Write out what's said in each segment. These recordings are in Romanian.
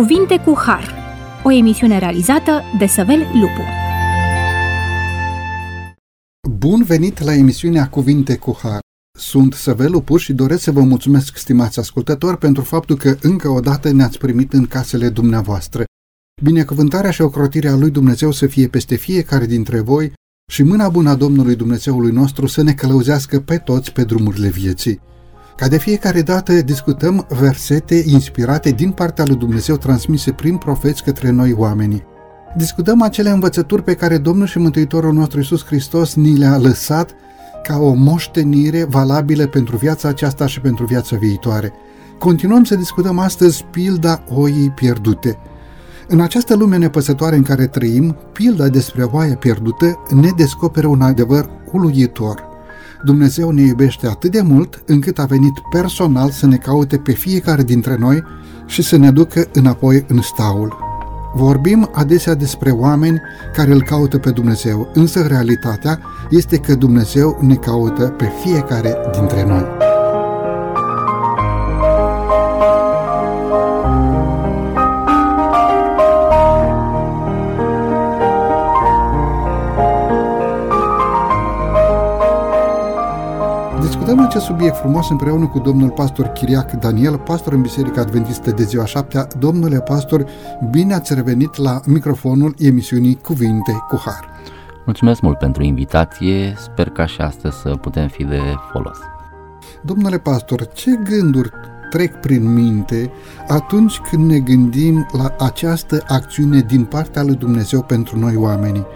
Cuvinte cu Har, o emisiune realizată de Săvel Lupu. Bun venit la emisiunea Cuvinte cu Har. Sunt Săvel Lupu și doresc să vă mulțumesc, stimați ascultători, pentru faptul că încă o dată ne-ați primit în casele dumneavoastră. Binecuvântarea și ocrotirea lui Dumnezeu să fie peste fiecare dintre voi și mâna bună a Domnului Dumnezeului nostru să ne călăuzească pe toți pe drumurile vieții. Ca de fiecare dată discutăm versete inspirate din partea lui Dumnezeu transmise prin profeți către noi oamenii. Discutăm acele învățături pe care Domnul și Mântuitorul nostru Iisus Hristos ni le-a lăsat ca o moștenire valabilă pentru viața aceasta și pentru viața viitoare. Continuăm să discutăm astăzi pilda oii pierdute. În această lume nepăsătoare în care trăim, pilda despre oaia pierdută ne descoperă un adevăr uluitor – Dumnezeu ne iubește atât de mult încât a venit personal să ne caute pe fiecare dintre noi și să ne ducă înapoi în staul. Vorbim adesea despre oameni care îl caută pe Dumnezeu, însă realitatea este că Dumnezeu ne caută pe fiecare dintre noi. Discutăm acest subiect frumos împreună cu domnul pastor Chiriac Daniel, pastor în Biserica Adventistă de ziua șaptea. Domnule pastor, bine ați revenit la microfonul emisiunii Cuvinte cu Har. Mulțumesc mult pentru invitație, sper ca și astăzi să putem fi de folos. Domnule pastor, ce gânduri trec prin minte atunci când ne gândim la această acțiune din partea lui Dumnezeu pentru noi oamenii,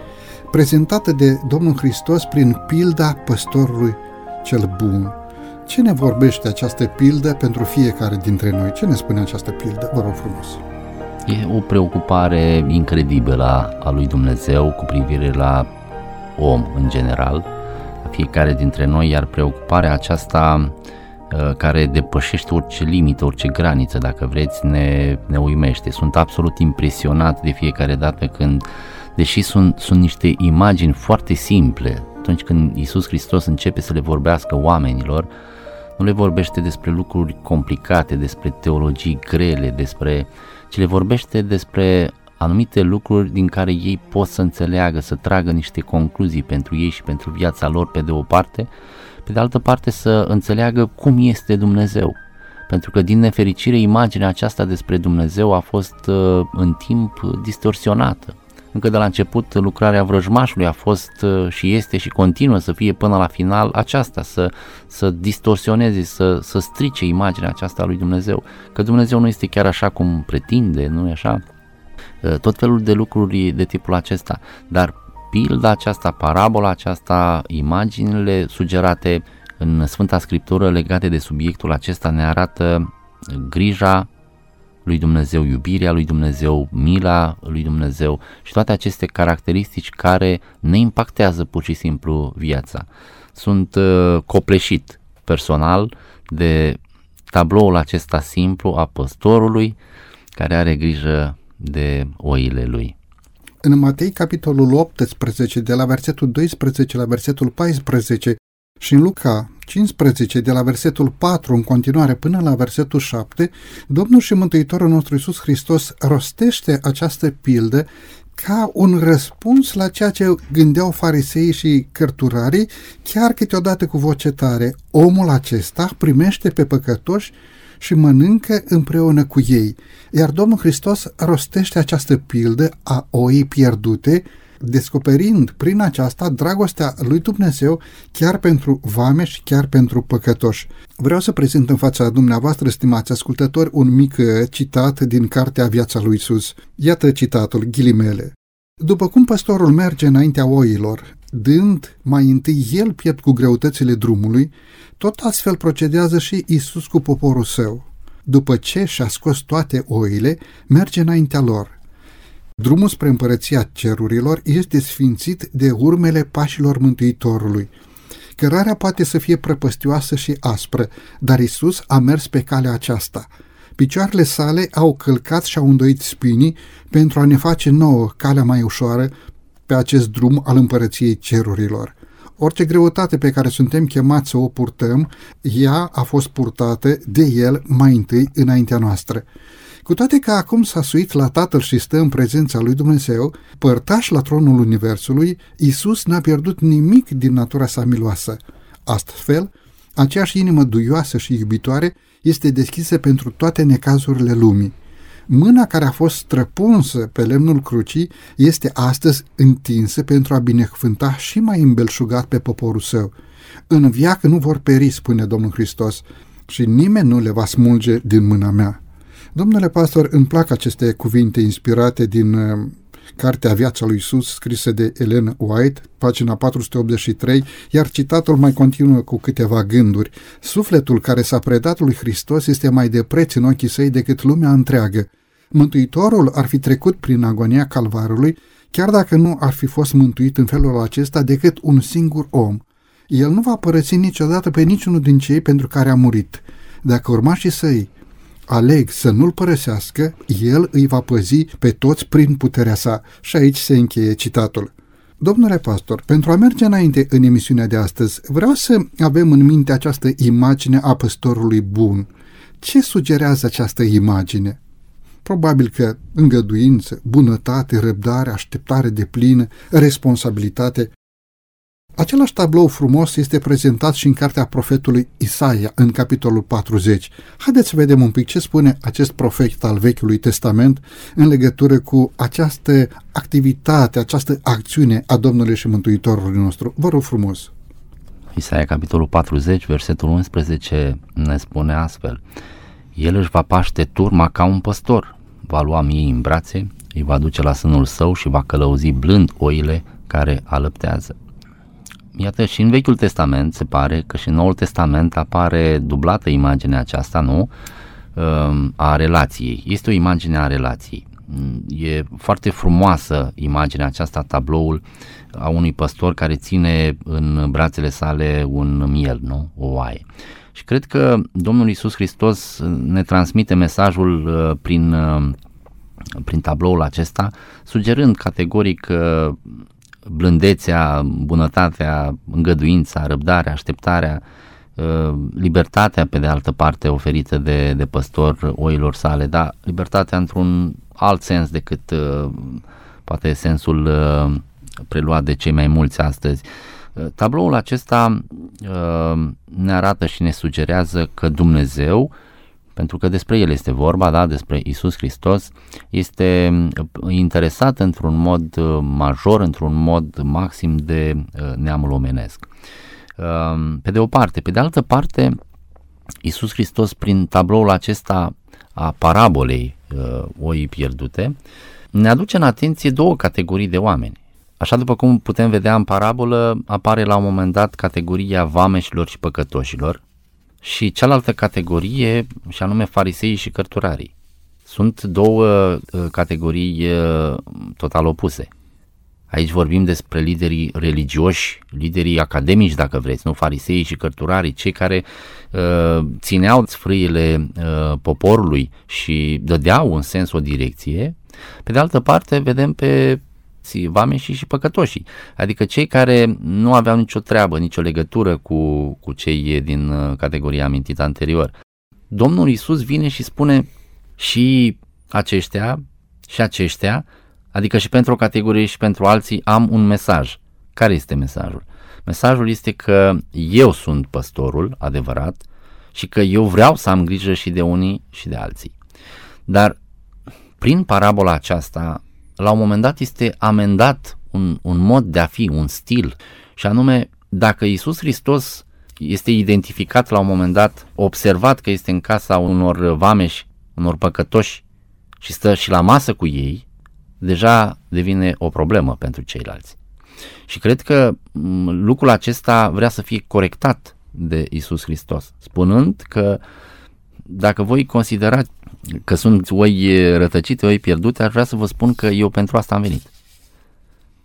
prezentată de Domnul Hristos prin pilda păstorului cel bun. Ce ne vorbește această pildă pentru fiecare dintre noi? Ce ne spune această pildă? Vă rog frumos. E o preocupare incredibilă a lui Dumnezeu cu privire la om în general, la fiecare dintre noi, iar preocuparea aceasta uh, care depășește orice limită, orice graniță, dacă vreți, ne, ne uimește. Sunt absolut impresionat de fiecare dată când, deși sunt, sunt niște imagini foarte simple, atunci când Isus Hristos începe să le vorbească oamenilor, nu le vorbește despre lucruri complicate, despre teologii grele, despre ci le vorbește despre anumite lucruri din care ei pot să înțeleagă, să tragă niște concluzii pentru ei și pentru viața lor pe de o parte, pe de altă parte să înțeleagă cum este Dumnezeu. Pentru că din nefericire imaginea aceasta despre Dumnezeu a fost uh, în timp distorsionată. Încă de la început lucrarea vrăjmașului a fost uh, și este și continuă să fie până la final aceasta, să, să distorsioneze, să, să strice imaginea aceasta a lui Dumnezeu. Că Dumnezeu nu este chiar așa cum pretinde, nu e așa? Uh, tot felul de lucruri de tipul acesta. Dar pilda aceasta, parabola aceasta, imaginile sugerate în Sfânta Scriptură legate de subiectul acesta ne arată grija lui Dumnezeu, iubirea lui Dumnezeu, mila lui Dumnezeu și toate aceste caracteristici care ne impactează pur și simplu viața. Sunt uh, copleșit personal de tabloul acesta simplu a păstorului care are grijă de oile lui. În Matei, capitolul 18, de la versetul 12 la versetul 14, și în Luca 15, de la versetul 4 în continuare până la versetul 7, Domnul și Mântuitorul nostru Iisus Hristos rostește această pildă ca un răspuns la ceea ce gândeau fariseii și cărturarii, chiar câteodată cu voce tare. Omul acesta primește pe păcătoși și mănâncă împreună cu ei. Iar Domnul Hristos rostește această pildă a oii pierdute, descoperind prin aceasta dragostea lui Dumnezeu chiar pentru vame și chiar pentru păcătoși. Vreau să prezint în fața dumneavoastră, stimați ascultători, un mic uh, citat din cartea Viața lui Isus. Iată citatul, ghilimele. După cum păstorul merge înaintea oilor, dând mai întâi el piept cu greutățile drumului, tot astfel procedează și Isus cu poporul său. După ce și-a scos toate oile, merge înaintea lor, Drumul spre împărăția cerurilor este sfințit de urmele pașilor Mântuitorului. Cărarea poate să fie prăpăstioasă și aspră, dar Isus a mers pe calea aceasta. Picioarele sale au călcat și au îndoit spinii pentru a ne face nouă calea mai ușoară pe acest drum al împărăției cerurilor. Orice greutate pe care suntem chemați să o purtăm, ea a fost purtată de El mai întâi înaintea noastră. Cu toate că acum s-a suit la Tatăl și stă în prezența lui Dumnezeu, părtaș la tronul Universului, Isus n-a pierdut nimic din natura sa miloasă. Astfel, aceeași inimă duioasă și iubitoare este deschisă pentru toate necazurile lumii. Mâna care a fost străpunsă pe lemnul crucii este astăzi întinsă pentru a binecuvânta și mai îmbelșugat pe poporul său. În viac nu vor peri, spune Domnul Hristos, și nimeni nu le va smulge din mâna mea. Domnule pastor, îmi plac aceste cuvinte inspirate din uh, Cartea Viața lui Isus, scrisă de Ellen White, pagina 483, iar citatul mai continuă cu câteva gânduri. Sufletul care s-a predat lui Hristos este mai de preț în ochii săi decât lumea întreagă. Mântuitorul ar fi trecut prin agonia calvarului, chiar dacă nu ar fi fost mântuit în felul acesta decât un singur om. El nu va părăsi niciodată pe niciunul din cei pentru care a murit. Dacă urmașii săi aleg să nu-l părăsească, el îi va păzi pe toți prin puterea sa. Și aici se încheie citatul. Domnule pastor, pentru a merge înainte în emisiunea de astăzi, vreau să avem în minte această imagine a păstorului bun. Ce sugerează această imagine? Probabil că îngăduință, bunătate, răbdare, așteptare de plină, responsabilitate Același tablou frumos este prezentat și în cartea profetului Isaia, în capitolul 40. Haideți să vedem un pic ce spune acest profet al Vechiului Testament în legătură cu această activitate, această acțiune a Domnului și Mântuitorului nostru. Vă rog frumos! Isaia, capitolul 40, versetul 11, ne spune astfel. El își va paște turma ca un păstor, va lua miei în brațe, îi va duce la sânul său și va călăuzi blând oile care alăptează. Iată, și în Vechiul Testament se pare că și în Noul Testament apare dublată imaginea aceasta, nu? Ehm, a relației. Este o imagine a relației. E foarte frumoasă imaginea aceasta, tabloul a unui păstor care ține în brațele sale un miel, nu? O oaie. Și cred că Domnul Isus Hristos ne transmite mesajul uh, prin, uh, prin tabloul acesta, sugerând categoric uh, blândețea, bunătatea, îngăduința, răbdarea, așteptarea, uh, libertatea pe de altă parte oferită de, de păstor oilor sale, dar libertatea într-un alt sens decât uh, poate sensul uh, preluat de cei mai mulți astăzi. Tabloul acesta ne arată și ne sugerează că Dumnezeu pentru că despre el este vorba, da, despre Isus Hristos, este uh, interesat într-un mod uh, major, într-un mod maxim de uh, neamul omenesc. Um, pe de o parte, pe de altă parte, Isus Hristos prin tabloul acesta a parabolei oii pierdute, ne aduce în atenție două categorii de oameni. Așa după cum putem vedea în parabolă, apare la un moment dat categoria vameșilor și păcătoșilor, și cealaltă categorie, și anume farisei și cărturarii. Sunt două uh, categorii uh, total opuse. Aici vorbim despre liderii religioși, liderii academici, dacă vreți, nu farisei și cărturarii, cei care uh, țineau frâiele uh, poporului și dădeau în sens o direcție. Pe de altă parte, vedem pe vameșii și păcătoșii, adică cei care nu aveau nicio treabă, nicio legătură cu, cu cei din uh, categoria amintită anterior. Domnul Isus vine și spune și aceștia și aceștia, adică și pentru o categorie și pentru alții, am un mesaj. Care este mesajul? Mesajul este că eu sunt păstorul adevărat și că eu vreau să am grijă și de unii și de alții. Dar prin parabola aceasta la un moment dat este amendat un, un mod de a fi, un stil, și anume dacă Isus Hristos este identificat la un moment dat, observat că este în casa unor vameși, unor păcătoși și stă și la masă cu ei, deja devine o problemă pentru ceilalți. Și cred că lucrul acesta vrea să fie corectat de Isus Hristos, spunând că dacă voi considerați că sunt oi rătăcite, oi pierdute, aș vrea să vă spun că eu pentru asta am venit.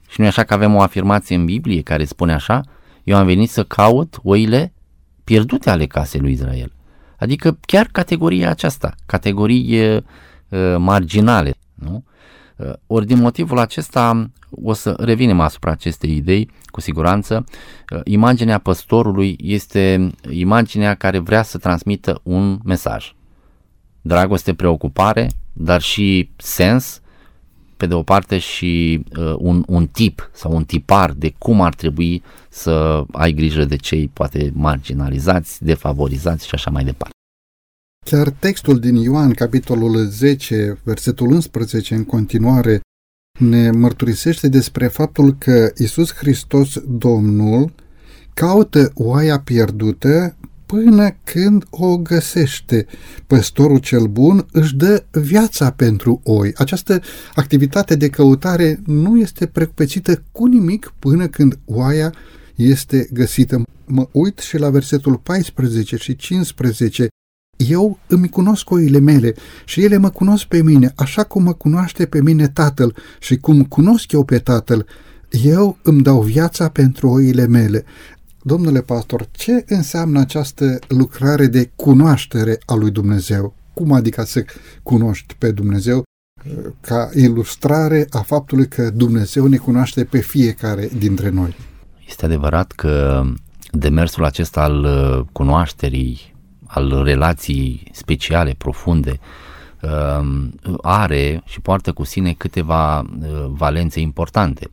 Și nu e așa că avem o afirmație în Biblie care spune așa, eu am venit să caut oile pierdute ale casei lui Israel. Adică chiar categoria aceasta, categorii uh, marginale. Nu? Uh, ori din motivul acesta o să revenim asupra acestei idei, cu siguranță. Uh, imaginea păstorului este imaginea care vrea să transmită un mesaj dragoste, preocupare dar și sens, pe de o parte și uh, un, un tip sau un tipar de cum ar trebui să ai grijă de cei poate marginalizați, defavorizați și așa mai departe. Chiar textul din Ioan, capitolul 10, versetul 11, în continuare, ne mărturisește despre faptul că Isus Hristos, Domnul, caută oaia pierdută până când o găsește. Păstorul cel bun își dă viața pentru oi. Această activitate de căutare nu este precupețită cu nimic până când oaia este găsită. Mă uit și la versetul 14 și 15 eu îmi cunosc oile mele și ele mă cunosc pe mine, așa cum mă cunoaște pe mine tatăl și cum cunosc eu pe tatăl. Eu îmi dau viața pentru oile mele. Domnule pastor, ce înseamnă această lucrare de cunoaștere a lui Dumnezeu? Cum adică să cunoști pe Dumnezeu? Ca ilustrare a faptului că Dumnezeu ne cunoaște pe fiecare dintre noi. Este adevărat că demersul acesta al cunoașterii al relației speciale, profunde, um, are și poartă cu sine câteva uh, valențe importante.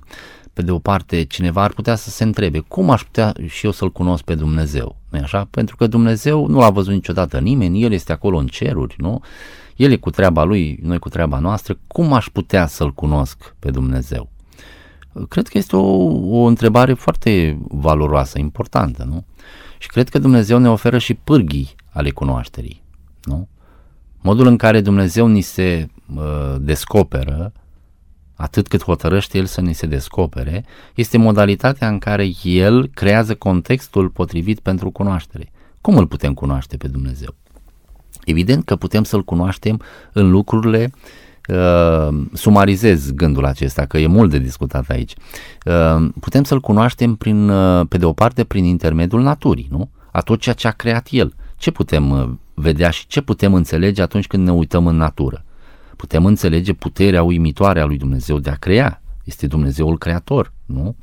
Pe de o parte, cineva ar putea să se întrebe cum aș putea și eu să-L cunosc pe Dumnezeu, nu așa? Pentru că Dumnezeu nu l-a văzut niciodată nimeni, El este acolo în ceruri, nu? El e cu treaba Lui, noi cu treaba noastră, cum aș putea să-L cunosc pe Dumnezeu? Cred că este o, o întrebare foarte valoroasă, importantă, nu? Și cred că Dumnezeu ne oferă și pârghii ale cunoașterii. Nu? Modul în care Dumnezeu ni se uh, descoperă, atât cât hotărăște El să ni se descopere, este modalitatea în care El creează contextul potrivit pentru cunoaștere. Cum îl putem cunoaște pe Dumnezeu? Evident că putem să-L cunoaștem în lucrurile Uh, sumarizez gândul acesta, că e mult de discutat aici. Uh, putem să-l cunoaștem prin, uh, pe de o parte prin intermediul naturii, nu? A tot ceea ce a creat el ce putem uh, vedea și ce putem înțelege atunci când ne uităm în natură? Putem înțelege puterea uimitoare a lui Dumnezeu de a crea. Este Dumnezeul creator, nu?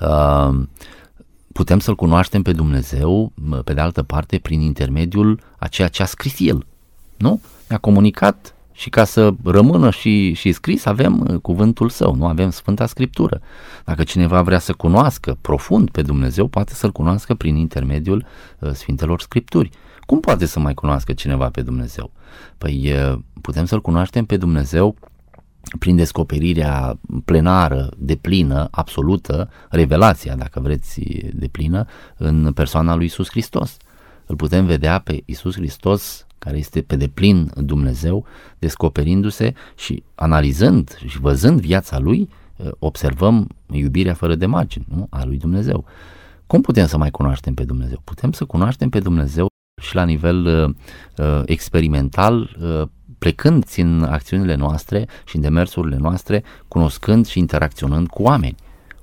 Uh, putem să-L cunoaștem pe Dumnezeu, pe de altă parte, prin intermediul a ceea ce a scris El, nu? Ne-a comunicat și ca să rămână și, și scris avem uh, cuvântul său, nu avem Sfânta Scriptură. Dacă cineva vrea să cunoască profund pe Dumnezeu, poate să-L cunoască prin intermediul uh, Sfintelor Scripturi. Cum poate să mai cunoască cineva pe Dumnezeu? Păi uh, putem să-L cunoaștem pe Dumnezeu prin descoperirea plenară, deplină, absolută, revelația, dacă vreți, deplină, în persoana lui Isus Hristos. Îl putem vedea pe Isus Hristos care este pe deplin Dumnezeu, descoperindu-se și analizând și văzând viața lui, eh, observăm iubirea fără de margini nu? a lui Dumnezeu. Cum putem să mai cunoaștem pe Dumnezeu? Putem să cunoaștem pe Dumnezeu și la nivel uh, experimental, uh, plecând în acțiunile noastre și în demersurile noastre, cunoscând și interacționând cu oameni.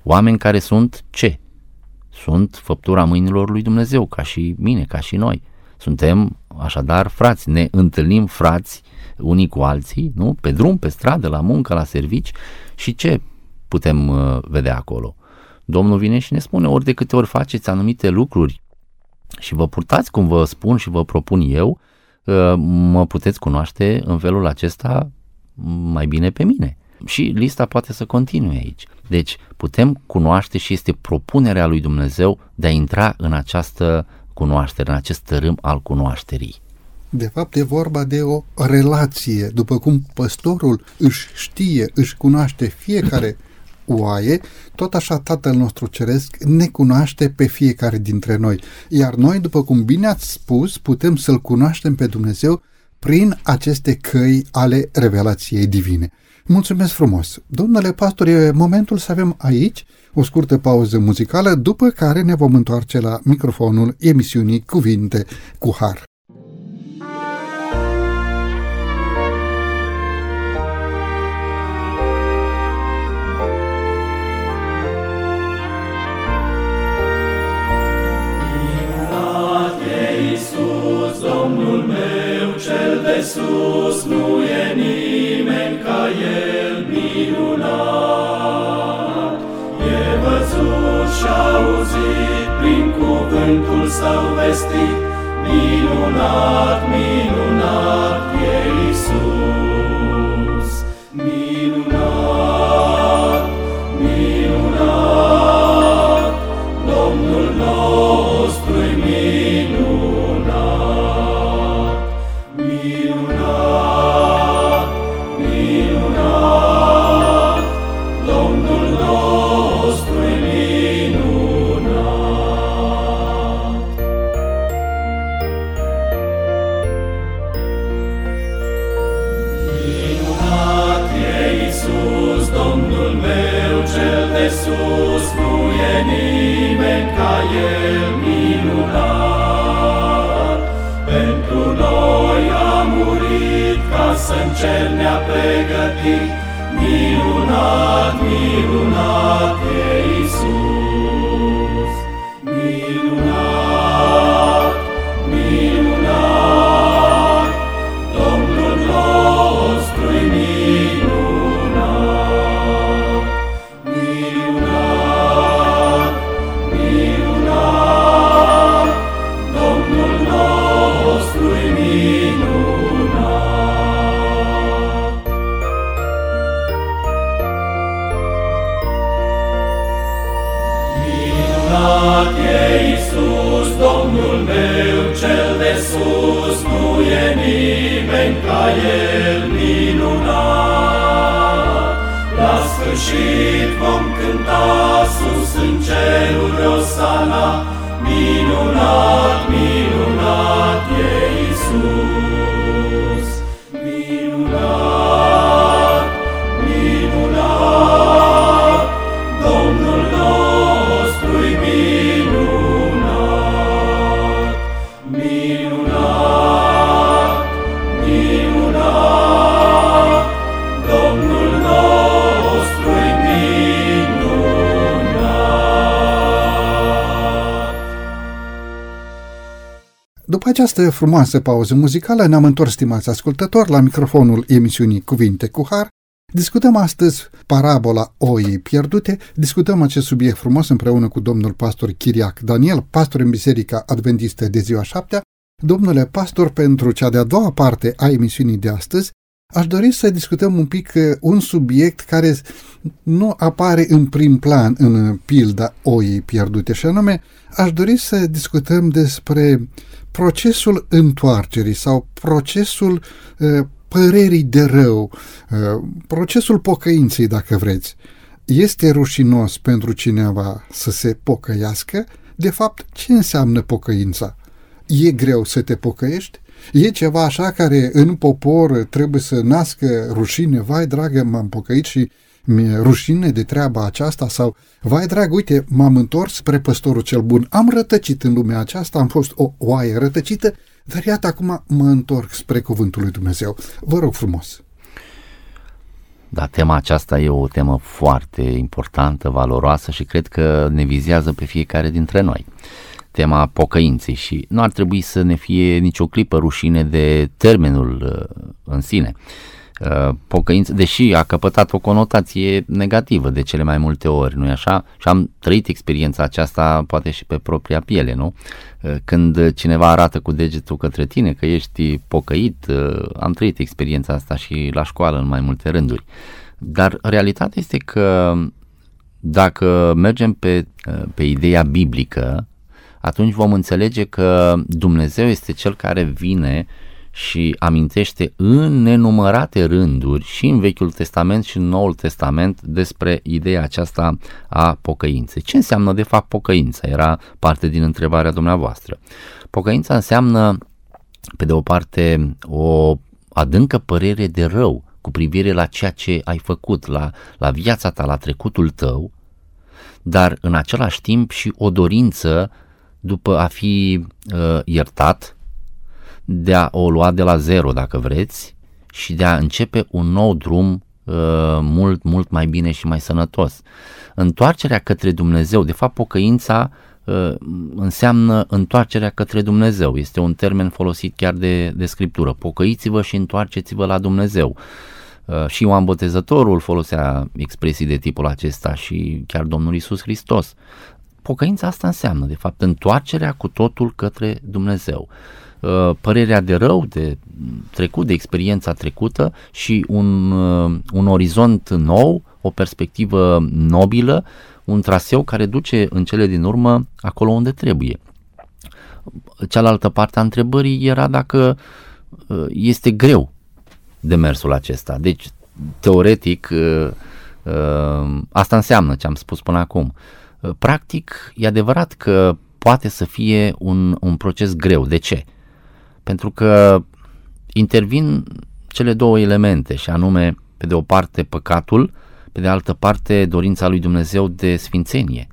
Oameni care sunt ce? Sunt făptura mâinilor lui Dumnezeu, ca și mine, ca și noi. Suntem așadar frați, ne întâlnim frați unii cu alții, nu? Pe drum, pe stradă, la muncă, la servici și ce putem uh, vedea acolo? Domnul vine și ne spune ori de câte ori faceți anumite lucruri și vă purtați cum vă spun și vă propun eu, uh, mă puteți cunoaște în felul acesta mai bine pe mine. Și lista poate să continue aici. Deci putem cunoaște și este propunerea lui Dumnezeu de a intra în această cunoaștere, în acest tărâm al cunoașterii. De fapt, e vorba de o relație. După cum păstorul își știe, își cunoaște fiecare oaie, tot așa Tatăl nostru Ceresc ne cunoaște pe fiecare dintre noi. Iar noi, după cum bine ați spus, putem să-L cunoaștem pe Dumnezeu prin aceste căi ale revelației divine. Mulțumesc frumos! Domnule pastor, e momentul să avem aici o scurtă pauză muzicală, după care ne vom întoarce la microfonul emisiunii Cuvinte cu Har. Cel de sus, nu e nimeni ca El minunat. E văzut și auzit prin cuvântul Său vestit, minunat, minunat e Iisus. El minunat. Pentru noi a murit, ca să în cer ne-a pregătit, minunat, minunat e cel de sus, nu e nimeni ca El minunat. La sfârșit vom cânta sus în ceruri Osana, minunat, minunat această frumoasă pauză muzicală ne-am întors, stimați ascultători, la microfonul emisiunii Cuvinte cu Har. Discutăm astăzi parabola oii pierdute, discutăm acest subiect frumos împreună cu domnul pastor Chiriac Daniel, pastor în Biserica Adventistă de ziua șaptea. Domnule pastor, pentru cea de-a doua parte a emisiunii de astăzi, aș dori să discutăm un pic uh, un subiect care nu apare în prim plan în pilda oii pierdute și anume aș dori să discutăm despre procesul întoarcerii sau procesul uh, părerii de rău, uh, procesul pocăinței, dacă vreți. Este rușinos pentru cineva să se pocăiască? De fapt, ce înseamnă pocăința? E greu să te pocăiești? E ceva așa care în popor trebuie să nască rușine, vai dragă, m-am pocăit și mi-e rușine de treaba aceasta sau, vai drag, uite, m-am întors spre păstorul cel bun, am rătăcit în lumea aceasta, am fost o oaie rătăcită, dar iată acum mă întorc spre cuvântul lui Dumnezeu. Vă rog frumos. Da, tema aceasta e o temă foarte importantă, valoroasă și cred că ne vizează pe fiecare dintre noi. Tema pocăinței și nu ar trebui să ne fie nicio clipă rușine de termenul uh, în sine. Uh, Pocăință, deși a căpătat o conotație negativă de cele mai multe ori, nu-i așa? Și am trăit experiența aceasta poate și pe propria piele, nu? Uh, Când cineva arată cu degetul către tine că ești pocăit, uh, am trăit experiența asta și la școală în mai multe rânduri. Dar realitatea este că dacă mergem pe, pe ideea biblică, atunci vom înțelege că Dumnezeu este Cel care vine și amintește în nenumărate rânduri și în Vechiul Testament și în Noul Testament despre ideea aceasta a pocăinței. Ce înseamnă de fapt pocăința? Era parte din întrebarea dumneavoastră. Pocăința înseamnă, pe de o parte, o adâncă părere de rău cu privire la ceea ce ai făcut, la, la viața ta, la trecutul tău, dar în același timp și o dorință după a fi uh, iertat, de a o lua de la zero dacă vreți și de a începe un nou drum uh, mult, mult mai bine și mai sănătos. Întoarcerea către Dumnezeu, de fapt pocăința uh, înseamnă întoarcerea către Dumnezeu. Este un termen folosit chiar de, de Scriptură. Pocăiți-vă și întoarceți-vă la Dumnezeu. Uh, și Ioan Botezătorul folosea expresii de tipul acesta și chiar Domnul Isus Hristos. Pocăința asta înseamnă, de fapt, întoarcerea cu totul către Dumnezeu. Uh, părerea de rău, de trecut, de experiența trecută și un, uh, un orizont nou, o perspectivă nobilă, un traseu care duce în cele din urmă acolo unde trebuie. Cealaltă parte a întrebării era dacă uh, este greu demersul acesta. Deci, teoretic, uh, uh, asta înseamnă ce am spus până acum. Practic, e adevărat că poate să fie un, un proces greu. De ce? Pentru că intervin cele două elemente și anume, pe de o parte, păcatul, pe de altă parte, dorința lui Dumnezeu de sfințenie.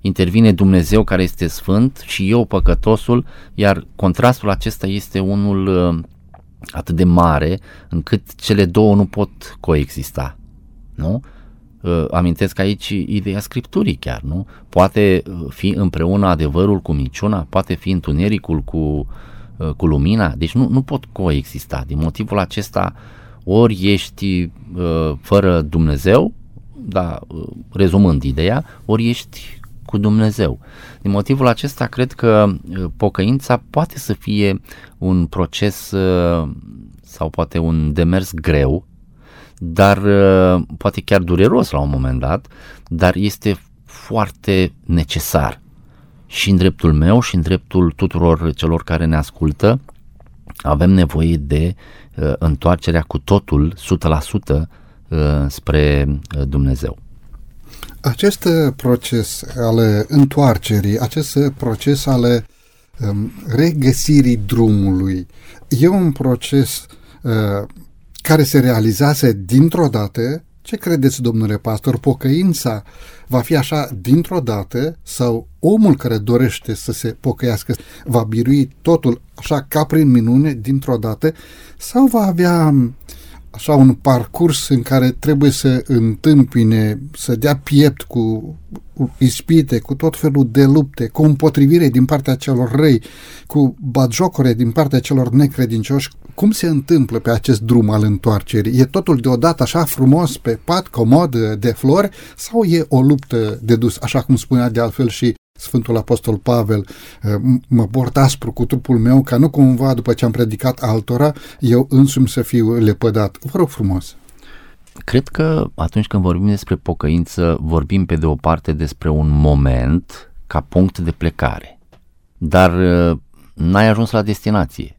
Intervine Dumnezeu care este sfânt și eu păcătosul, iar contrastul acesta este unul uh, atât de mare încât cele două nu pot coexista. Nu? Uh, amintesc aici ideea Scripturii chiar, nu? Poate uh, fi împreună adevărul cu minciuna, poate fi întunericul cu, cu lumina, deci nu, nu pot coexista. Din motivul acesta ori ești uh, fără Dumnezeu, da, uh, rezumând ideea, ori ești cu Dumnezeu. Din motivul acesta cred că uh, pocăința poate să fie un proces uh, sau poate un demers greu, dar uh, poate chiar dureros la un moment dat, dar este foarte necesar și în dreptul meu și în dreptul tuturor celor care ne ascultă avem nevoie de uh, întoarcerea cu totul, 100% uh, spre uh, Dumnezeu. Acest uh, proces al întoarcerii, acest uh, proces al um, regăsirii drumului, e un proces uh, care se realizează dintr-o dată ce credeți, domnule pastor, pocăința va fi așa dintr-o dată sau omul care dorește să se pocăiască va birui totul așa ca prin minune dintr-o dată sau va avea așa un parcurs în care trebuie să întâmpine, să dea piept cu ispite, cu tot felul de lupte, cu împotrivire din partea celor răi, cu batjocore din partea celor necredincioși, cum se întâmplă pe acest drum al întoarcerii? E totul deodată așa frumos pe pat, comod, de flori, sau e o luptă de dus, așa cum spunea de altfel și Sfântul Apostol Pavel, mă port aspru cu trupul meu ca nu cumva după ce am predicat altora, eu însumi să fiu lepădat. Vă rog frumos! Cred că atunci când vorbim despre pocăință, vorbim pe de o parte despre un moment ca punct de plecare. Dar uh, n-ai ajuns la destinație.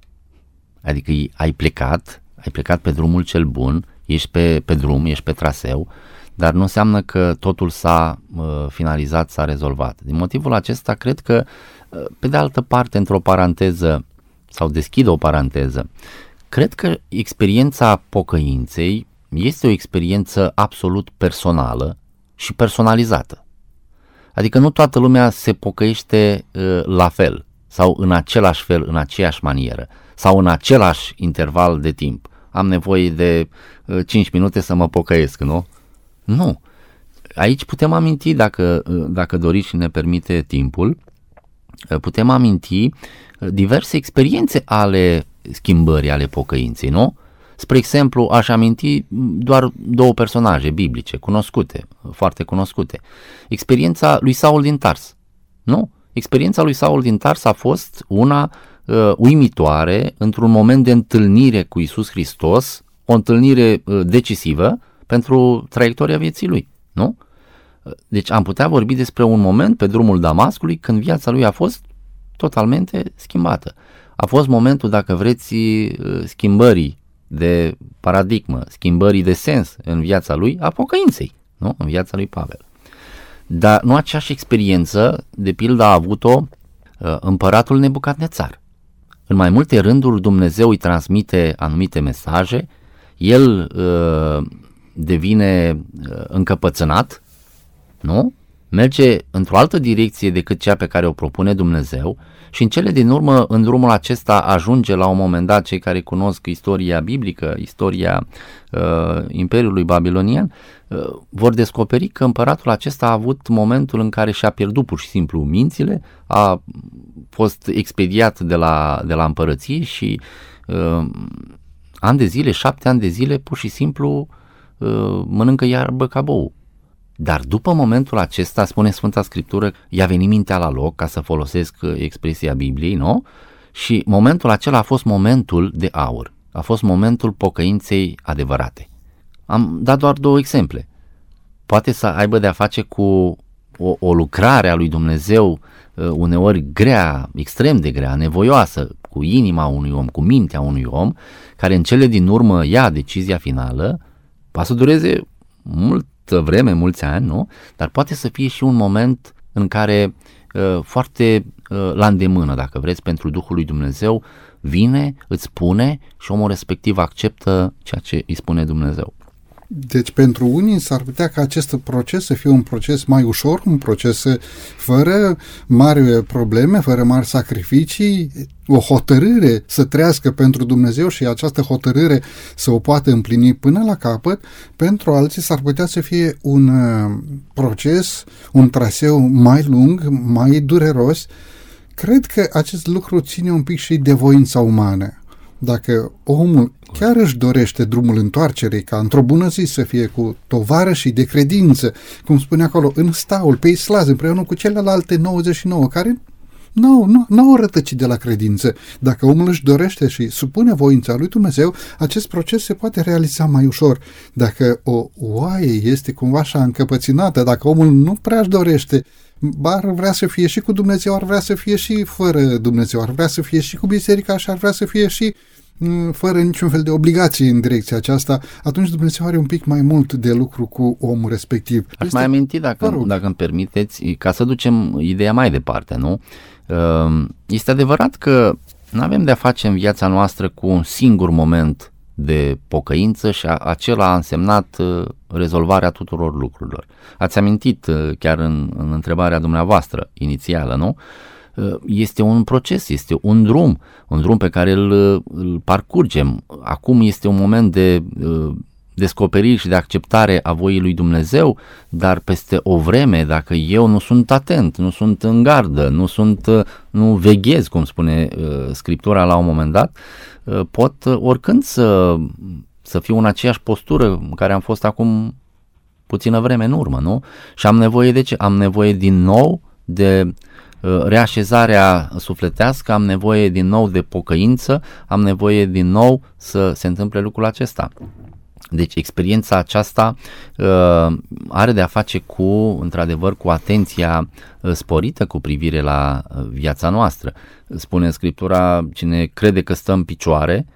Adică ai plecat, ai plecat pe drumul cel bun, ești pe, pe drum, ești pe traseu, dar nu înseamnă că totul s-a uh, finalizat, s-a rezolvat. Din motivul acesta, cred că, uh, pe de altă parte, într-o paranteză, sau deschid o paranteză, cred că experiența pocăinței este o experiență absolut personală și personalizată. Adică nu toată lumea se pocăiește uh, la fel sau în același fel, în aceeași manieră sau în același interval de timp. Am nevoie de uh, 5 minute să mă pocăiesc, nu? Nu. Aici putem aminti, dacă, uh, dacă doriți și ne permite timpul, uh, putem aminti uh, diverse experiențe ale schimbării, ale pocăinței, nu? Spre exemplu, aș aminti doar două personaje biblice, cunoscute, foarte cunoscute. Experiența lui Saul din Tars. Nu? Experiența lui Saul din Tars a fost una uh, uimitoare într-un moment de întâlnire cu Isus Hristos, o întâlnire uh, decisivă pentru traiectoria vieții lui. Nu? Deci am putea vorbi despre un moment pe drumul Damascului când viața lui a fost totalmente schimbată. A fost momentul, dacă vreți, uh, schimbării de paradigmă, schimbării de sens în viața lui, a pocăinței, nu? în viața lui Pavel. Dar nu aceeași experiență, de pildă, a avut-o uh, împăratul Nebucadnețar. În mai multe rânduri Dumnezeu îi transmite anumite mesaje, el uh, devine uh, încăpățânat, nu? Merge într-o altă direcție decât cea pe care o propune Dumnezeu și în cele din urmă, în drumul acesta ajunge la un moment dat cei care cunosc istoria biblică, istoria uh, Imperiului Babilonian, uh, vor descoperi că împăratul acesta a avut momentul în care și-a pierdut pur și simplu mințile, a fost expediat de la, de la împărăție și uh, ani de zile, șapte ani de zile, pur și simplu uh, mănâncă iarbă ca bou. Dar după momentul acesta, spune Sfânta Scriptură, i-a venit mintea la loc, ca să folosesc uh, expresia Bibliei, nu? Și momentul acela a fost momentul de aur. A fost momentul pocăinței adevărate. Am dat doar două exemple. Poate să aibă de-a face cu o, o lucrare a lui Dumnezeu uh, uneori grea, extrem de grea, nevoioasă, cu inima unui om, cu mintea unui om, care în cele din urmă ia decizia finală, poate să dureze multă vreme, mulți ani, nu? Dar poate să fie și un moment în care uh, foarte uh, la îndemână, dacă vreți, pentru Duhul lui Dumnezeu, vine, îți spune și omul respectiv acceptă ceea ce îi spune Dumnezeu. Deci pentru unii s-ar putea ca acest proces să fie un proces mai ușor, un proces fără mari probleme, fără mari sacrificii, o hotărâre să trăiască pentru Dumnezeu și această hotărâre să o poată împlini până la capăt, pentru alții s-ar putea să fie un uh, proces, un traseu mai lung, mai dureros. Cred că acest lucru ține un pic și de voința umană. Dacă omul chiar își dorește drumul întoarcerii, ca într-o bună zi să fie cu tovarășii de credință, cum spune acolo, în staul, pe islaz, împreună cu celelalte 99, care nu, nu, nu au rătăcit de la credință. Dacă omul își dorește și supune voința lui Dumnezeu, acest proces se poate realiza mai ușor. Dacă o oaie este cumva așa încăpăținată, dacă omul nu prea își dorește, ar vrea să fie și cu Dumnezeu, ar vrea să fie și fără Dumnezeu, ar vrea să fie și cu biserica și ar vrea să fie și Mm, fără niciun fel de obligații în direcția aceasta, atunci Dumnezeu are un pic mai mult de lucru cu omul respectiv. Aș este... mai aminti, dacă, dacă îmi permiteți, ca să ducem ideea mai departe, nu? Ehm, este adevărat că nu avem de-a face în viața noastră cu un singur moment de pocăință și acela a însemnat uh, rezolvarea tuturor lucrurilor. Ați amintit uh, chiar în, în întrebarea dumneavoastră inițială, nu? Uh, este un proces, este un drum, un drum pe care îl, îl parcurgem. Acum este un moment de uh, descoperire și de acceptare a voii lui Dumnezeu, dar peste o vreme, dacă eu nu sunt atent, nu sunt în gardă, nu sunt, uh, nu veghez, cum spune Scriptura la un moment dat, pot oricând să, să fiu în aceeași postură în care am fost acum puțină vreme în urmă, nu? Și am nevoie de ce? Am nevoie din nou de Uh, reașezarea sufletească, am nevoie din nou de pocăință, am nevoie din nou să se întâmple lucrul acesta. Deci experiența aceasta uh, are de a face cu, într-adevăr, cu atenția uh, sporită cu privire la uh, viața noastră. Spune în Scriptura, cine crede că stă în picioare,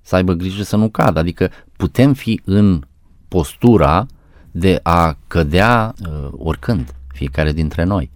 să aibă grijă să nu cadă. Adică putem fi în postura de a cădea uh, oricând, fiecare dintre noi.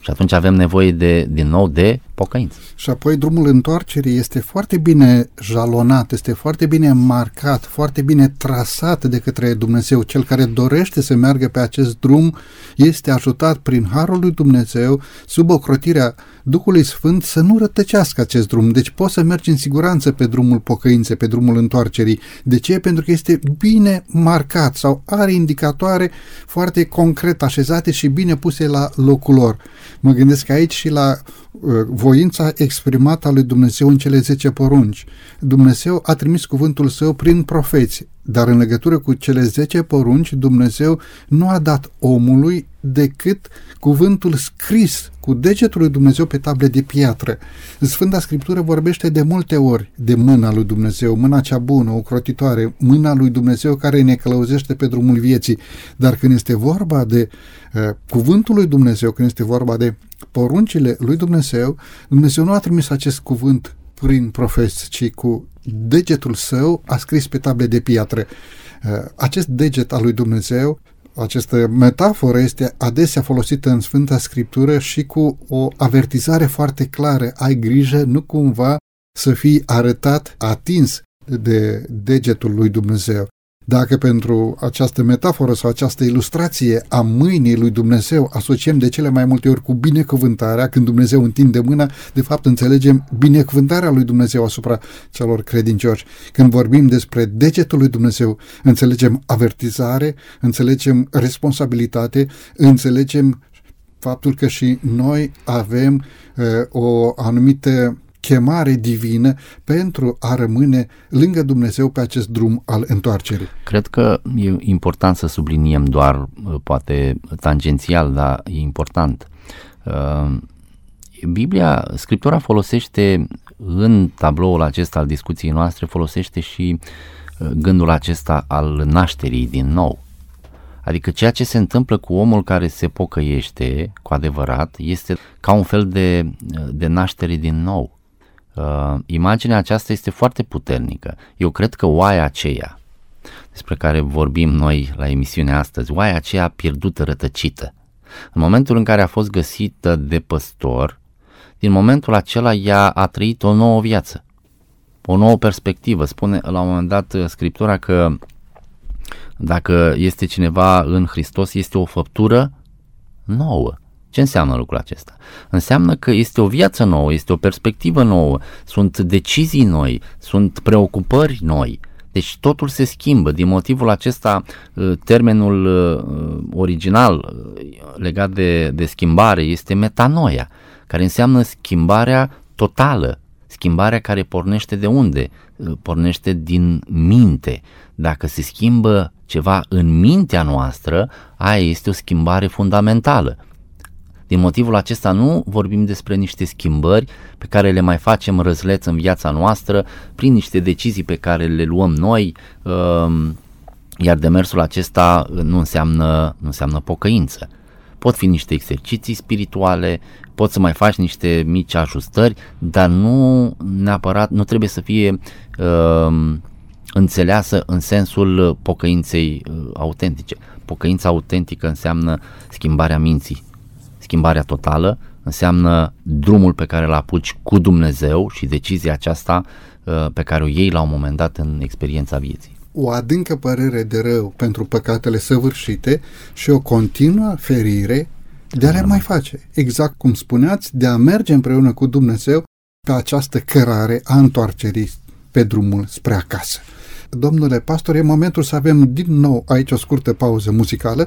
Și atunci avem nevoie de, din nou de pocăință. Și apoi drumul întoarcerii este foarte bine jalonat, este foarte bine marcat, foarte bine trasat de către Dumnezeu. Cel care dorește să meargă pe acest drum este ajutat prin Harul lui Dumnezeu, sub ocrotirea Duhului Sfânt, să nu rătăcească acest drum. Deci poți să mergi în siguranță pe drumul pocăinței, pe drumul întoarcerii. De ce? Pentru că este bine marcat sau are indicatoare foarte concret așezate și bine puse la locul lor. Mă gândesc aici și la uh, voința exprimată a lui Dumnezeu în cele 10 porunci. Dumnezeu a trimis cuvântul său prin profeți, dar în legătură cu cele 10 porunci, Dumnezeu nu a dat omului decât cuvântul scris cu degetul lui Dumnezeu pe table de piatră. Sfânta Scriptură vorbește de multe ori de mâna lui Dumnezeu, mâna cea bună, ocrotitoare, mâna lui Dumnezeu care ne călăuzește pe drumul vieții. Dar când este vorba de uh, cuvântul lui Dumnezeu, când este vorba de poruncile lui Dumnezeu, Dumnezeu nu a trimis acest cuvânt prin profeți, ci cu degetul său a scris pe table de piatră. Uh, acest deget al lui Dumnezeu această metaforă este adesea folosită în Sfânta Scriptură și cu o avertizare foarte clară. Ai grijă, nu cumva să fii arătat, atins de degetul lui Dumnezeu. Dacă pentru această metaforă sau această ilustrație a mâinii lui Dumnezeu asociem de cele mai multe ori cu binecuvântarea, când Dumnezeu întinde mâna, de fapt înțelegem binecuvântarea lui Dumnezeu asupra celor credincioși. Când vorbim despre degetul lui Dumnezeu, înțelegem avertizare, înțelegem responsabilitate, înțelegem faptul că și noi avem uh, o anumită chemare divină pentru a rămâne lângă Dumnezeu pe acest drum al întoarcerii. Cred că e important să subliniem doar, uh, poate tangențial, dar e important. Uh, Biblia, Scriptura folosește în tabloul acesta al discuției noastre, folosește și uh, gândul acesta al nașterii din nou. Adică ceea ce se întâmplă cu omul care se pocăiește cu adevărat este ca un fel de, de naștere din nou. Uh, imaginea aceasta este foarte puternică. Eu cred că oaia aceea, despre care vorbim noi la emisiunea astăzi, oaia aceea pierdută, rătăcită, în momentul în care a fost găsită de păstor, din momentul acela ea a trăit o nouă viață, o nouă perspectivă. Spune la un moment dat uh, Scriptura că dacă este cineva în Hristos, este o făptură nouă. Ce înseamnă lucrul acesta? Înseamnă că este o viață nouă, este o perspectivă nouă, sunt decizii noi, sunt preocupări noi. Deci totul se schimbă. Din motivul acesta, uh, termenul uh, original uh, legat de, de schimbare este metanoia, care înseamnă schimbarea totală, schimbarea care pornește de unde? Pornește din minte. Dacă se schimbă ceva în mintea noastră, aia este o schimbare fundamentală. Din motivul acesta nu vorbim despre niște schimbări pe care le mai facem răzleț în viața noastră prin niște decizii pe care le luăm noi, um, iar demersul acesta nu înseamnă, nu înseamnă pocăință. Pot fi niște exerciții spirituale, poți să mai faci niște mici ajustări, dar nu neapărat, nu trebuie să fie uh, înțeleasă în sensul pocăinței uh, autentice. Pocăința autentică înseamnă schimbarea minții, schimbarea totală, înseamnă drumul pe care îl apuci cu Dumnezeu și decizia aceasta uh, pe care o iei la un moment dat în experiența vieții. O adâncă părere de rău pentru păcatele săvârșite și o continuă ferire de a le mai face. Exact cum spuneați, de a merge împreună cu Dumnezeu pe această cărare a întoarcerii pe drumul spre acasă. Domnule pastor, e momentul să avem din nou aici o scurtă pauză muzicală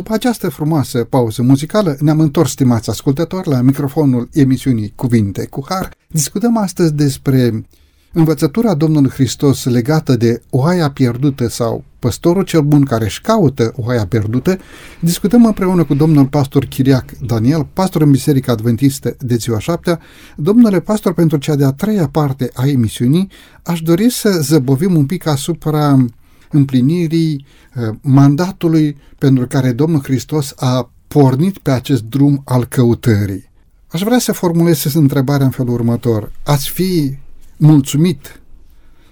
După această frumoasă pauză muzicală, ne-am întors, stimați ascultători, la microfonul emisiunii Cuvinte cu Har. Discutăm astăzi despre Învățătura Domnului Hristos legată de oaia pierdută sau păstorul cel bun care își caută oaia pierdută, discutăm împreună cu domnul pastor Chiriac Daniel, pastor în Biserica Adventistă de ziua șaptea. Domnule pastor, pentru cea de-a treia parte a emisiunii, aș dori să zăbovim un pic asupra împlinirii uh, mandatului pentru care Domnul Hristos a pornit pe acest drum al căutării. Aș vrea să formulez întrebarea în felul următor. Ați fi mulțumit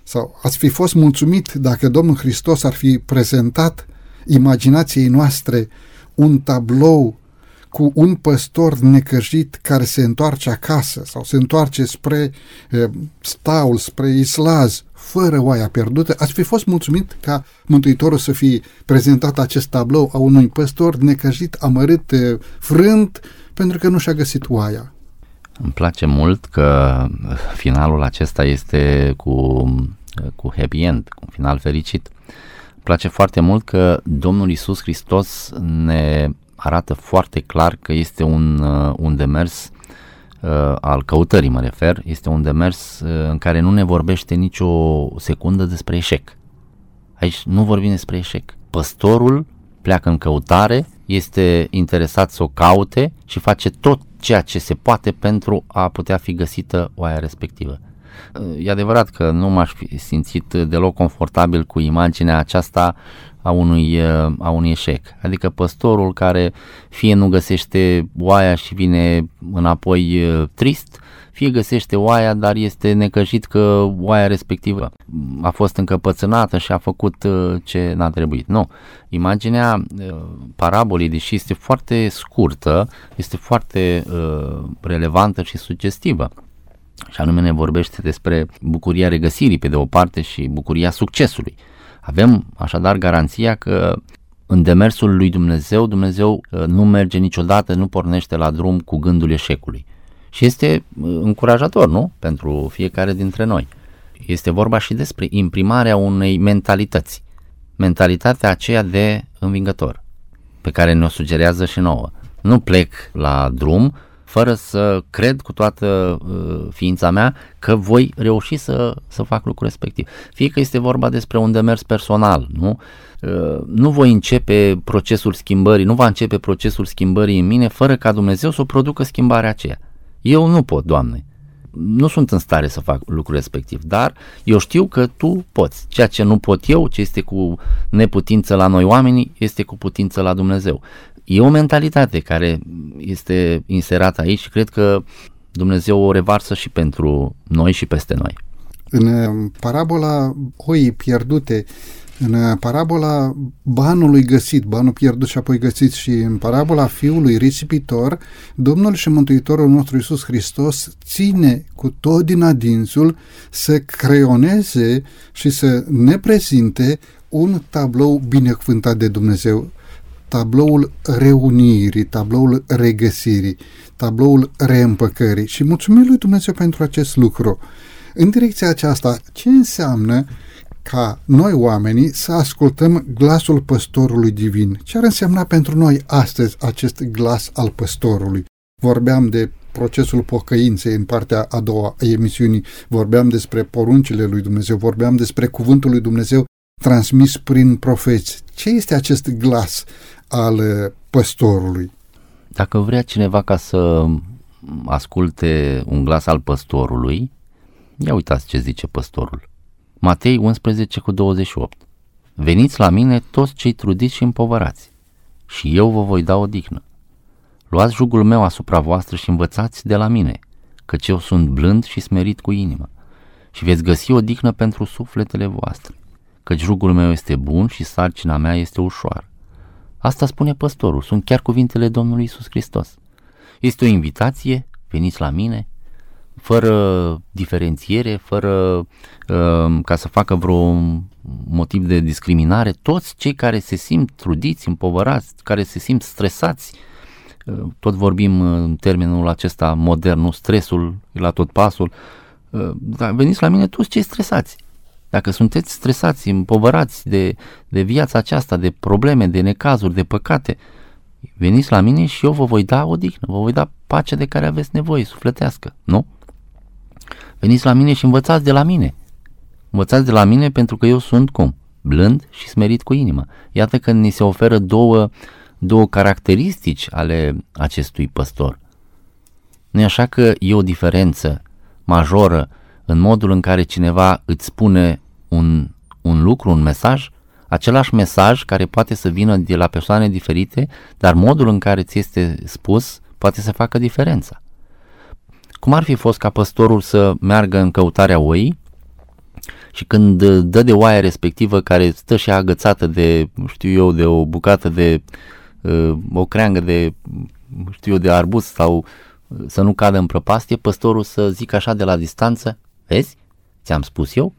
sau ați fi fost mulțumit dacă Domnul Hristos ar fi prezentat imaginației noastre un tablou cu un păstor necăjit care se întoarce acasă sau se întoarce spre e, staul, spre islaz, fără oaia pierdută, ați fi fost mulțumit ca Mântuitorul să fi prezentat acest tablou a unui păstor necăjit, amărât, frânt, pentru că nu și-a găsit oaia. Îmi place mult că finalul acesta este cu, cu happy end, cu un final fericit. Îmi place foarte mult că Domnul Isus Hristos ne arată foarte clar că este un, un demers uh, al căutării, mă refer, este un demers uh, în care nu ne vorbește nicio secundă despre eșec. Aici nu vorbim despre eșec. Păstorul pleacă în căutare, este interesat să o caute și face tot ceea ce se poate pentru a putea fi găsită oaia respectivă. E adevărat că nu m-aș fi simțit deloc confortabil cu imaginea aceasta a unui, a unui eșec. Adică păstorul care fie nu găsește oaia și vine înapoi trist, fie găsește oaia, dar este necăjit că oaia respectivă a fost încăpățânată și a făcut uh, ce n-a trebuit. Nu. Imaginea uh, parabolei, deși este foarte scurtă, este foarte uh, relevantă și sugestivă. Și anume ne vorbește despre bucuria regăsirii pe de o parte și bucuria succesului. Avem așadar garanția că în demersul lui Dumnezeu, Dumnezeu nu merge niciodată, nu pornește la drum cu gândul eșecului. Și este uh, încurajator, nu? Pentru fiecare dintre noi. Este vorba și despre imprimarea unei mentalități. Mentalitatea aceea de învingător, pe care ne-o sugerează și nouă. Nu plec la drum fără să cred cu toată uh, ființa mea că voi reuși să, să fac lucrul respectiv. Fie că este vorba despre un demers personal, nu? Uh, nu voi începe procesul schimbării, nu va începe procesul schimbării în mine fără ca Dumnezeu să o producă schimbarea aceea. Eu nu pot, Doamne. Nu sunt în stare să fac lucrul respectiv, dar eu știu că Tu poți. Ceea ce nu pot eu, ce este cu neputință la noi oamenii, este cu putință la Dumnezeu. E o mentalitate care este inserată aici și cred că Dumnezeu o revarsă și pentru noi și peste noi. În parabola oii pierdute în parabola banului găsit, banul pierdut și apoi găsit și în parabola fiului risipitor, Domnul și Mântuitorul nostru Iisus Hristos ține cu tot din adinsul să creioneze și să ne prezinte un tablou binecuvântat de Dumnezeu, tabloul reunirii, tabloul regăsirii, tabloul reîmpăcării și mulțumim lui Dumnezeu pentru acest lucru. În direcția aceasta, ce înseamnă ca noi oamenii să ascultăm glasul păstorului divin. Ce ar însemna pentru noi astăzi acest glas al păstorului? Vorbeam de procesul pocăinței în partea a doua a emisiunii, vorbeam despre poruncile lui Dumnezeu, vorbeam despre cuvântul lui Dumnezeu transmis prin profeți. Ce este acest glas al uh, păstorului? Dacă vrea cineva ca să asculte un glas al păstorului, ia uitați ce zice păstorul. Matei 11 cu 28. Veniți la mine toți cei trudiți și împovărați, și eu vă voi da o dignă. Luați jugul meu asupra voastră și învățați de la mine, căci eu sunt blând și smerit cu inimă, și veți găsi o dignă pentru sufletele voastre, căci jugul meu este bun și sarcina mea este ușoară. Asta spune păstorul, sunt chiar cuvintele Domnului Isus Hristos. Este o invitație, veniți la mine, fără diferențiere, fără uh, ca să facă vreo motiv de discriminare, toți cei care se simt trudiți, împovărați, care se simt stresați, uh, tot vorbim în termenul acesta modern, nu stresul la tot pasul, uh, da, veniți la mine toți cei stresați. Dacă sunteți stresați, împovărați de, de viața aceasta, de probleme, de necazuri, de păcate, veniți la mine și eu vă voi da odihnă, vă voi da pacea de care aveți nevoie, sufletească, nu? Veniți la mine și învățați de la mine. Învățați de la mine pentru că eu sunt cum? Blând și smerit cu inima. Iată că ni se oferă două, două caracteristici ale acestui păstor. Nu e așa că e o diferență majoră în modul în care cineva îți spune un, un lucru, un mesaj, același mesaj care poate să vină de la persoane diferite, dar modul în care ți este spus poate să facă diferența. Cum ar fi fost ca păstorul să meargă în căutarea oii și când dă de oaia respectivă care stă și agățată de, știu eu, de o bucată de uh, o creangă de, știu eu, de arbuz sau uh, să nu cadă în prăpastie, păstorul să zică așa de la distanță, vezi, ți-am spus eu,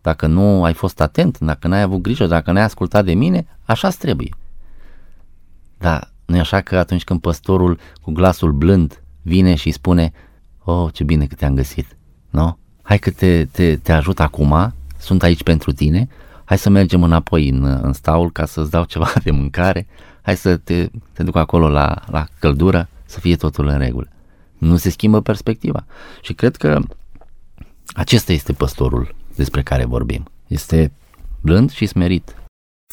dacă nu ai fost atent, dacă n-ai avut grijă, dacă n-ai ascultat de mine, așa trebuie. Dar nu e așa că atunci când păstorul cu glasul blând vine și spune Oh, ce bine că te-am găsit, nu? Hai că te, te, te ajut acum, sunt aici pentru tine, hai să mergem înapoi în, în staul ca să-ți dau ceva de mâncare, hai să te, te duc acolo la, la căldură, să fie totul în regulă. Nu se schimbă perspectiva. Și cred că acesta este păstorul despre care vorbim. Este blând și smerit.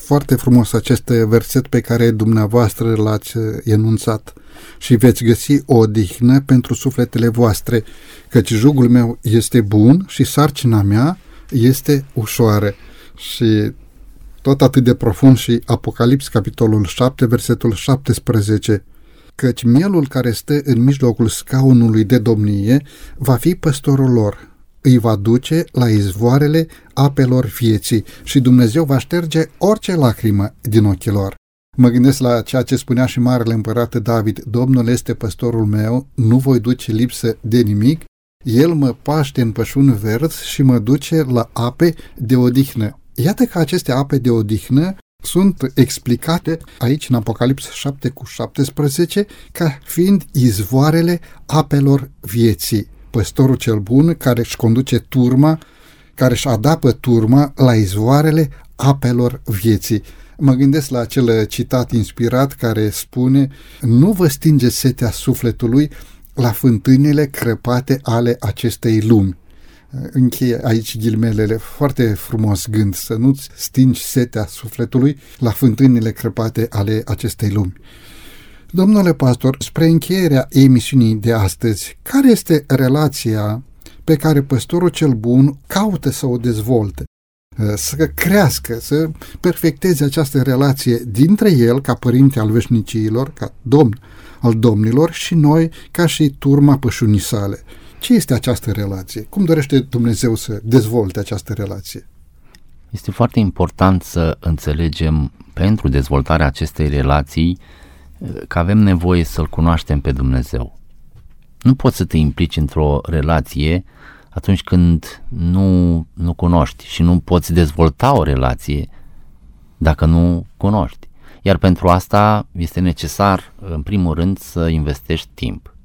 Foarte frumos acest verset pe care dumneavoastră l-ați enunțat și veți găsi o odihnă pentru sufletele voastre, căci jugul meu este bun și sarcina mea este ușoară. Și tot atât de profund și Apocalips, capitolul 7, versetul 17, căci mielul care stă în mijlocul scaunului de domnie va fi păstorul lor, îi va duce la izvoarele apelor vieții și Dumnezeu va șterge orice lacrimă din ochii lor. Mă gândesc la ceea ce spunea și Marele Împărat David, Domnul este păstorul meu, nu voi duce lipsă de nimic, El mă paște în pășun verzi și mă duce la ape de odihnă. Iată că aceste ape de odihnă sunt explicate aici în Apocalips 7 cu 17 ca fiind izvoarele apelor vieții păstorul cel bun care își conduce turma, care își adapă turma la izvoarele apelor vieții. Mă gândesc la acel citat inspirat care spune Nu vă stinge setea sufletului la fântânile crăpate ale acestei lumi. Încheie aici ghilmelele, foarte frumos gând, să nu-ți stingi setea sufletului la fântânile crăpate ale acestei lumi. Domnule pastor, spre încheierea emisiunii de astăzi, care este relația pe care păstorul cel bun caută să o dezvolte? Să crească, să perfecteze această relație dintre el, ca părinte al veșniciilor, ca domn al domnilor, și noi, ca și turma pășunii sale. Ce este această relație? Cum dorește Dumnezeu să dezvolte această relație? Este foarte important să înțelegem pentru dezvoltarea acestei relații că avem nevoie să-L cunoaștem pe Dumnezeu. Nu poți să te implici într-o relație atunci când nu, nu cunoști și nu poți dezvolta o relație dacă nu cunoști. Iar pentru asta este necesar, în primul rând, să investești timp.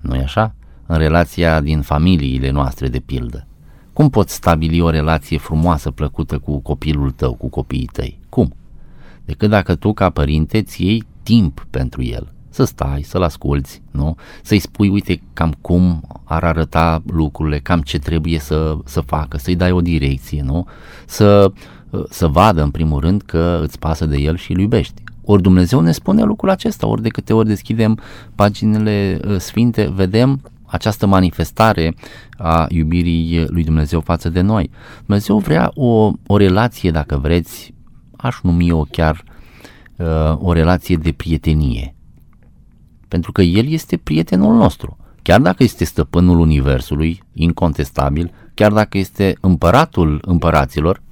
nu e așa? În relația din familiile noastre, de pildă. Cum poți stabili o relație frumoasă, plăcută cu copilul tău, cu copiii tăi? Cum? Decât dacă tu, ca părinte, ți iei timp pentru el. Să stai, să-l asculți, nu? Să-i spui, uite, cam cum ar arăta lucrurile, cam ce trebuie să, să facă, să-i dai o direcție, nu? Să, să vadă, în primul rând, că îți pasă de el și îl iubești. Ori Dumnezeu ne spune lucrul acesta, ori de câte ori deschidem paginile uh, sfinte, vedem această manifestare a iubirii lui Dumnezeu față de noi. Dumnezeu vrea o, o relație, dacă vreți, aș numi o chiar uh, o relație de prietenie. Pentru că El este prietenul nostru. Chiar dacă este stăpânul Universului, incontestabil, chiar dacă este împăratul împăraților,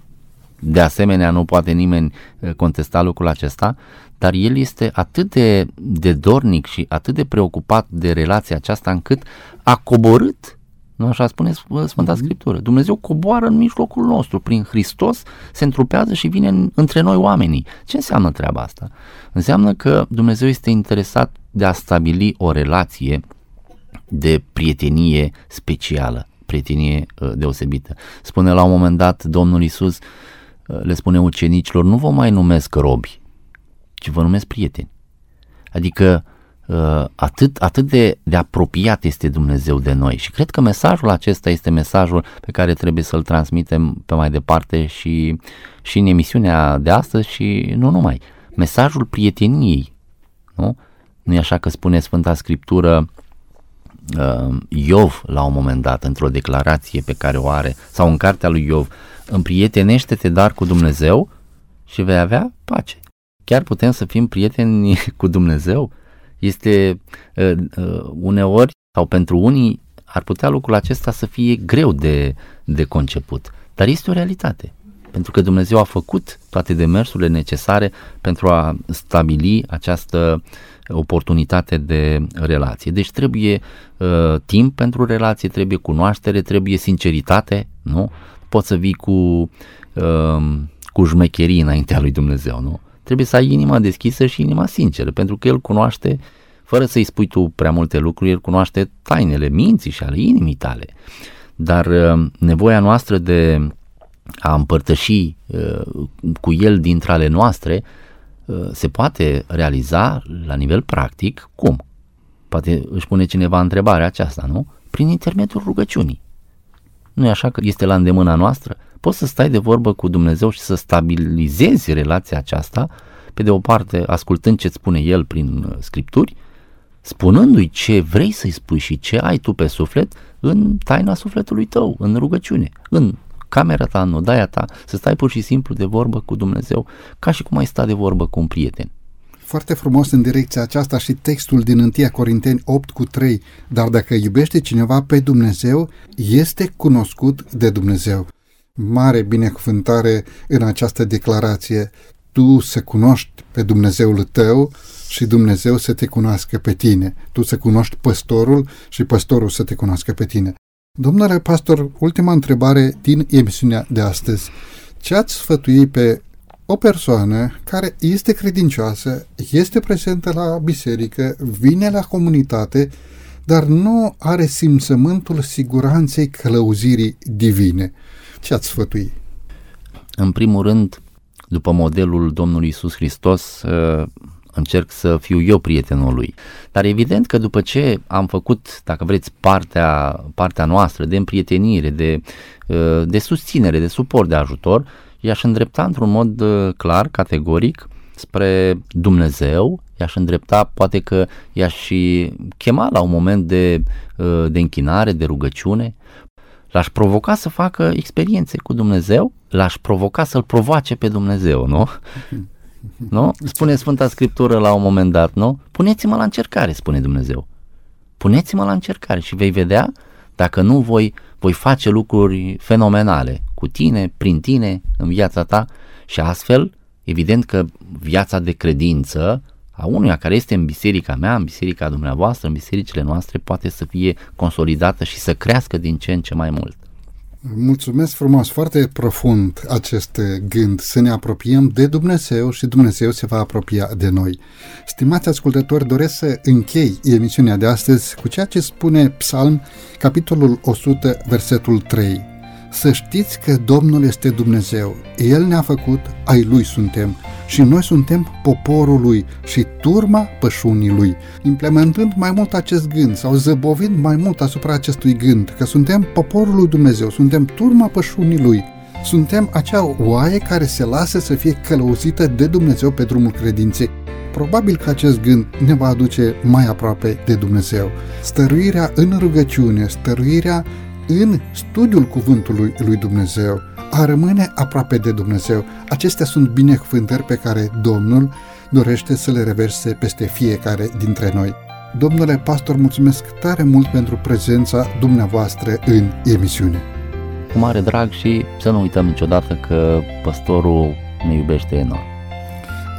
de asemenea nu poate nimeni uh, contesta lucrul acesta, dar el este atât de, de dornic și atât de preocupat de relația aceasta încât a coborât nu așa spune Sfânta mhm. Scriptură. Dumnezeu coboară în mijlocul nostru. Prin Hristos se întrupează și vine în, între noi oamenii. Ce înseamnă treaba asta? Înseamnă că Dumnezeu este interesat de a stabili o relație de prietenie specială, prietenie uh, deosebită. Spune la un moment dat Domnul Isus, uh, le spune ucenicilor, nu vă mai numesc robi, ci vă numesc prieteni. Adică uh, atât, atât de, de apropiat este Dumnezeu de noi și cred că mesajul acesta este mesajul pe care trebuie să-l transmitem pe mai departe și, și în emisiunea de astăzi și nu numai. Mesajul prieteniei, nu? Nu e așa că spune Sfânta Scriptură uh, Iov la un moment dat într-o declarație pe care o are sau în cartea lui Iov împrietenește-te dar cu Dumnezeu și vei avea pace. Chiar putem să fim prieteni cu Dumnezeu? Este uh, uh, uneori sau pentru unii ar putea lucrul acesta să fie greu de, de conceput, dar este o realitate. Pentru că Dumnezeu a făcut toate demersurile necesare pentru a stabili această oportunitate de relație. Deci trebuie uh, timp pentru relație, trebuie cunoaștere, trebuie sinceritate, nu? Poți să vii cu, uh, cu jmecherii înaintea lui Dumnezeu, nu? Trebuie să ai inima deschisă și inima sinceră, pentru că El cunoaște, fără să-i spui tu prea multe lucruri, El cunoaște tainele minții și ale inimii tale. Dar uh, nevoia noastră de a împărtăși uh, cu El dintre ale noastre uh, se poate realiza la nivel practic cum? Poate își pune cineva întrebarea aceasta, nu? Prin intermediul rugăciunii. Nu e așa că este la îndemâna noastră? Poți să stai de vorbă cu Dumnezeu și să stabilizezi relația aceasta, pe de o parte ascultând ce spune El prin uh, scripturi, spunându-i ce vrei să-i spui și ce ai tu pe suflet în taina sufletului tău, în rugăciune, în camera ta, în odaia ta, să stai pur și simplu de vorbă cu Dumnezeu, ca și cum ai sta de vorbă cu un prieten. Foarte frumos în direcția aceasta și textul din 1 Corinteni 8 cu 3. Dar dacă iubește cineva pe Dumnezeu, este cunoscut de Dumnezeu. Mare binecuvântare în această declarație. Tu să cunoști pe Dumnezeul tău și Dumnezeu să te cunoască pe tine. Tu să cunoști păstorul și păstorul să te cunoască pe tine. Domnule pastor, ultima întrebare din emisiunea de astăzi. Ce ați sfătui pe o persoană care este credincioasă, este prezentă la biserică, vine la comunitate, dar nu are simțământul siguranței călăuzirii divine? Ce ați sfătui? În primul rând, după modelul Domnului Isus Hristos, încerc să fiu eu prietenul lui. Dar evident că după ce am făcut, dacă vreți, partea, partea noastră de împrietenire, de, uh, de susținere, de suport, de ajutor, i-aș îndrepta într-un mod uh, clar, categoric, spre Dumnezeu, i-aș îndrepta, poate că i-aș și chema la un moment de, uh, de închinare, de rugăciune, l-aș provoca să facă experiențe cu Dumnezeu, l-aș provoca să-l provoace pe Dumnezeu, nu? Nu? Spune Sfânta Scriptură la un moment dat, nu? Puneți-mă la încercare, spune Dumnezeu. Puneți-mă la încercare și vei vedea dacă nu voi, voi face lucruri fenomenale cu tine, prin tine, în viața ta și astfel, evident că viața de credință a unuia care este în biserica mea, în biserica dumneavoastră, în bisericile noastre, poate să fie consolidată și să crească din ce în ce mai mult. Mulțumesc frumos, foarte profund acest gând, să ne apropiem de Dumnezeu și Dumnezeu se va apropia de noi. Stimați ascultători, doresc să închei emisiunea de astăzi cu ceea ce spune Psalm, capitolul 100, versetul 3. Să știți că Domnul este Dumnezeu, El ne-a făcut, ai Lui suntem și noi suntem poporul Lui și turma pășunii Lui. Implementând mai mult acest gând sau zăbovind mai mult asupra acestui gând, că suntem poporul lui Dumnezeu, suntem turma pășunii Lui, suntem acea oaie care se lasă să fie călăuzită de Dumnezeu pe drumul credinței. Probabil că acest gând ne va aduce mai aproape de Dumnezeu. Stăruirea în rugăciune, stăruirea în studiul cuvântului lui Dumnezeu, a rămâne aproape de Dumnezeu. Acestea sunt binecuvântări pe care Domnul dorește să le reverse peste fiecare dintre noi. Domnule pastor, mulțumesc tare mult pentru prezența dumneavoastră în emisiune. Cu mare drag și să nu uităm niciodată că păstorul ne iubește enorm.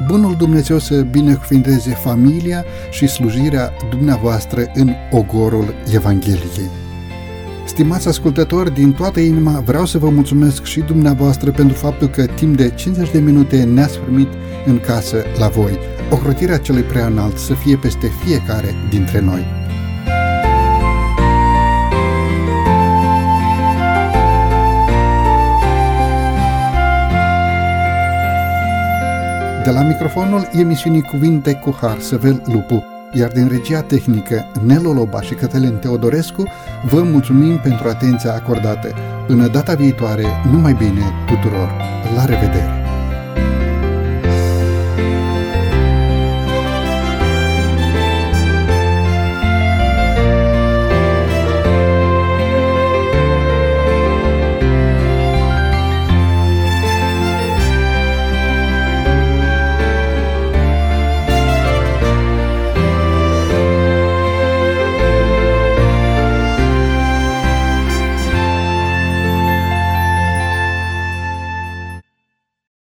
Bunul Dumnezeu să binecuvinteze familia și slujirea dumneavoastră în ogorul Evangheliei. Stimați ascultători, din toată inima vreau să vă mulțumesc și dumneavoastră pentru faptul că timp de 50 de minute ne-ați primit în casă la voi. Ocrotirea celui prea înalt să fie peste fiecare dintre noi. De la microfonul emisiunii Cuvinte cu Har, Săvel Lupu. Iar din regia tehnică Nelu Loba și Cătălin Teodorescu vă mulțumim pentru atenția acordată. Până data viitoare, numai bine tuturor! La revedere!